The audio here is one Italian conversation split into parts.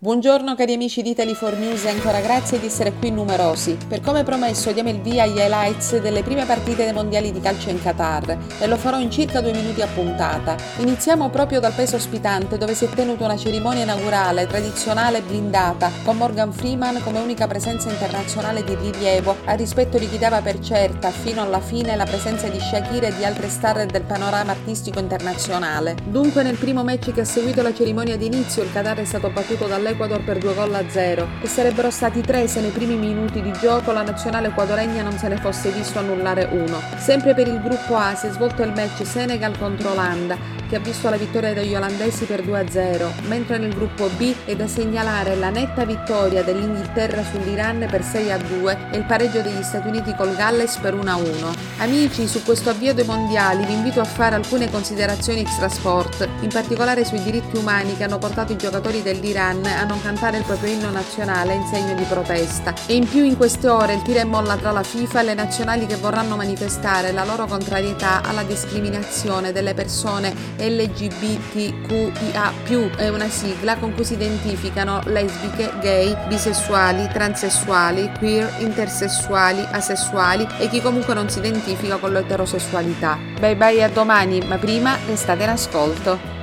Buongiorno cari amici di Italy4 News e ancora grazie di essere qui numerosi. Per come promesso diamo il via agli highlights delle prime partite dei mondiali di calcio in Qatar e lo farò in circa due minuti a puntata. Iniziamo proprio dal paese ospitante dove si è tenuta una cerimonia inaugurale tradizionale blindata con Morgan Freeman come unica presenza internazionale di rilievo a rispetto di chi dava per certa fino alla fine la presenza di Shakira e di altre star del panorama artistico internazionale. Dunque nel primo match che ha seguito la cerimonia d'inizio il Qatar è stato battuto dalle l'Ecuador per 2 gol a 0 e sarebbero stati 3 se nei primi minuti di gioco la nazionale equadoregna non se ne fosse visto annullare uno. Sempre per il gruppo A si è svolto il match Senegal contro Olanda che ha visto la vittoria degli olandesi per 2-0, mentre nel gruppo B è da segnalare la netta vittoria dell'Inghilterra sull'Iran per 6-2 e il pareggio degli Stati Uniti col Galles per 1-1. Amici, su questo avvio dei mondiali vi invito a fare alcune considerazioni extra sport, in particolare sui diritti umani che hanno portato i giocatori dell'Iran a non cantare il proprio inno nazionale in segno di protesta. E in più in queste ore il tira e molla tra la FIFA e le nazionali che vorranno manifestare la loro contrarietà alla discriminazione delle persone LGBTQIA+, è una sigla con cui si identificano lesbiche, gay, bisessuali, transessuali, queer, intersessuali, asessuali e chi comunque non si identifica con l'eterosessualità. Bye bye a domani, ma prima restate in ascolto.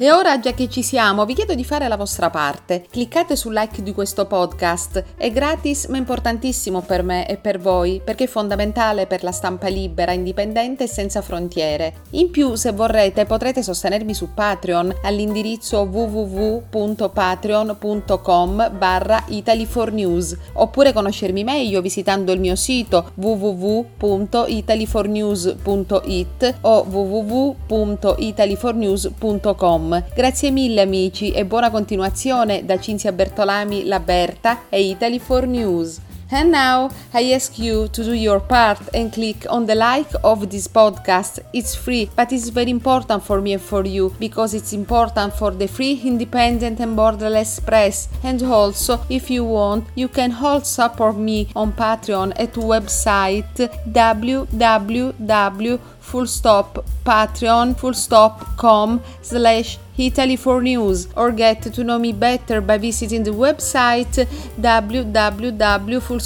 E ora, già che ci siamo, vi chiedo di fare la vostra parte. Cliccate sul like di questo podcast. È gratis ma importantissimo per me e per voi, perché è fondamentale per la stampa libera, indipendente e senza frontiere. In più, se vorrete, potrete sostenermi su Patreon all'indirizzo www.patreon.com barra Italy4News oppure conoscermi meglio visitando il mio sito www.italy4news.it o www.italy4news.com Grazie mille amici e buona continuazione da Cinzia Bertolami, La Berta e Italy4 News. And now I ask you to do your part and click on the like of this podcast. It's free, but it's very important for me and for you because it's important for the free, independent, and borderless press. And also, if you want, you can also support me on Patreon at website www full stop patreon full stop com slash Italy for News or get to know me better by visiting the website www full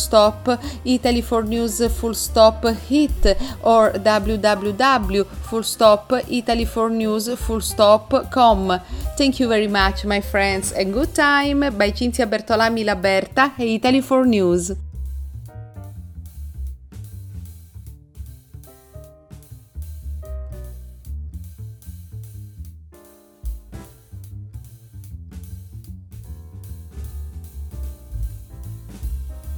stop hit or www full stop Italy for News full stop com. Thank you very much my friends and good time by Cinzia Bertolami Laberta e Italy for News.